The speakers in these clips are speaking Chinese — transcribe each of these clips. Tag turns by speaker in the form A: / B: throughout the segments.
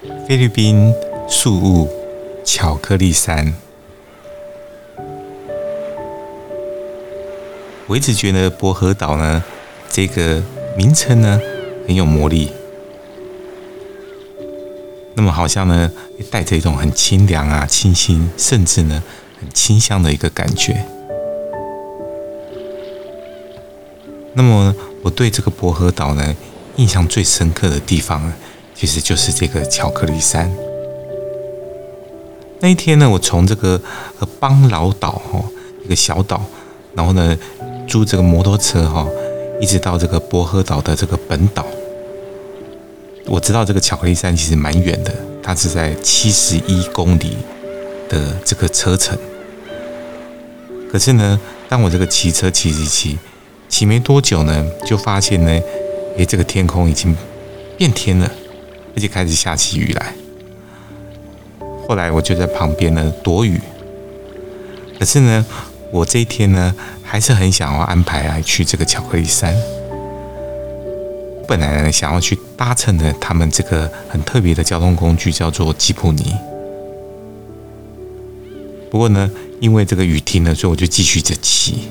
A: 菲律宾树雾巧克力山。我一直觉得薄荷岛呢，这个名称呢很有魔力。那么好像呢，带着一种很清凉啊、清新，甚至呢很清香的一个感觉。那么我对这个薄荷岛呢，印象最深刻的地方，其实就是这个巧克力山。那一天呢，我从这个呃邦劳岛哈一个小岛，然后呢租这个摩托车哈，一直到这个薄荷岛的这个本岛。我知道这个巧克力山其实蛮远的，它是在七十一公里的这个车程。可是呢，当我这个骑车骑骑骑，骑没多久呢，就发现呢，诶，这个天空已经变天了，而且开始下起雨来。后来我就在旁边呢躲雨。可是呢，我这一天呢，还是很想要安排来去这个巧克力山。本来呢，想要去搭乘的他们这个很特别的交通工具，叫做吉普尼。不过呢，因为这个雨停了，所以我就继续着骑。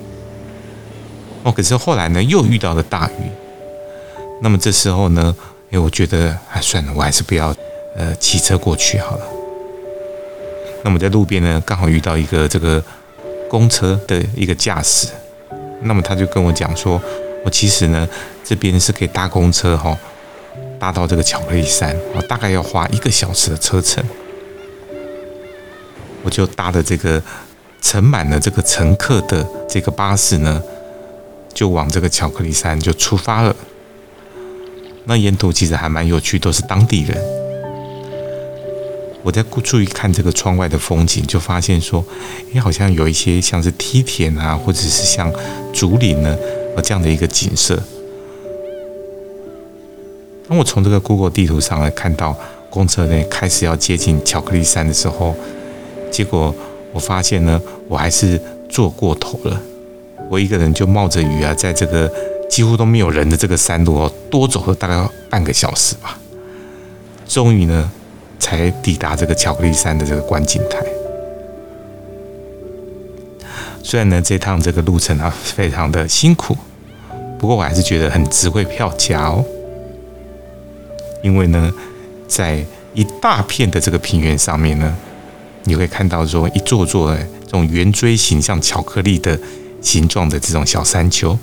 A: 哦，可是后来呢，又遇到了大雨。那么这时候呢，哎，我觉得还算了，我还是不要呃骑车过去好了。那么在路边呢，刚好遇到一个这个公车的一个驾驶，那么他就跟我讲说。我其实呢，这边是可以搭公车哈，搭到这个巧克力山，我大概要花一个小时的车程。我就搭的这个盛满了这个乘客的这个巴士呢，就往这个巧克力山就出发了。那沿途其实还蛮有趣，都是当地人。我在注意看这个窗外的风景，就发现说，哎，好像有一些像是梯田啊，或者是像竹林呢。这样的一个景色，当我从这个 Google 地图上来看到公车呢开始要接近巧克力山的时候，结果我发现呢，我还是坐过头了。我一个人就冒着雨啊，在这个几乎都没有人的这个山路哦，多走了大概半个小时吧，终于呢，才抵达这个巧克力山的这个观景台。虽然呢，这趟这个路程啊，非常的辛苦。不过我还是觉得很值回票价哦，因为呢，在一大片的这个平原上面呢，你会看到说一座座的这种圆锥形，像巧克力的形状的这种小山丘。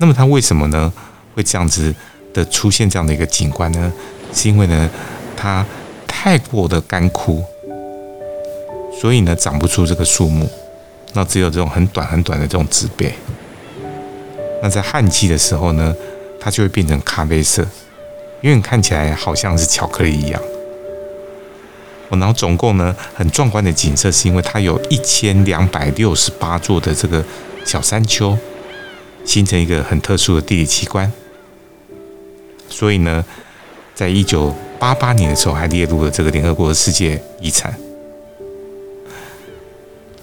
A: 那么它为什么呢会这样子的出现这样的一个景观呢？是因为呢，它太过的干枯，所以呢长不出这个树木，那只有这种很短很短的这种植被。那在旱季的时候呢，它就会变成咖啡色，因为你看起来好像是巧克力一样。我然后总共呢，很壮观的景色，是因为它有一千两百六十八座的这个小山丘，形成一个很特殊的地理奇观。所以呢，在一九八八年的时候，还列入了这个联合国世界遗产。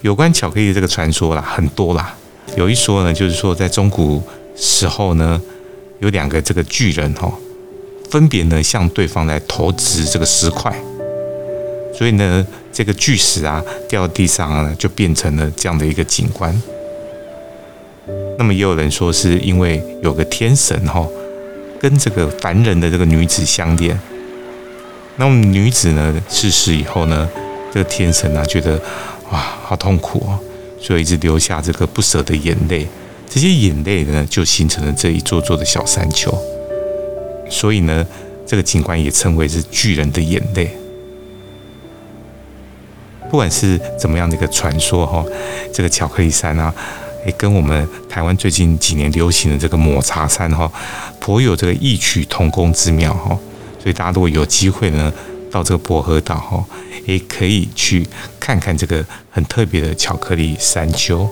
A: 有关巧克力的这个传说啦，很多啦。有一说呢，就是说在中古时候呢，有两个这个巨人哈，分别呢向对方来投掷这个石块，所以呢，这个巨石啊掉地上呢，就变成了这样的一个景观。那么也有人说是因为有个天神哈，跟这个凡人的这个女子相恋，那么女子呢逝世以后呢，这个天神啊觉得哇好痛苦哦。所以一直流下这个不舍的眼泪，这些眼泪呢，就形成了这一座座的小山丘。所以呢，这个景观也称为是巨人的眼泪。不管是怎么样的一个传说哈，这个巧克力山啊，跟我们台湾最近几年流行的这个抹茶山哈颇有这个异曲同工之妙哈所以大家如果有机会呢到这个薄荷岛哈也可以去看看这个很特别的巧克力山丘。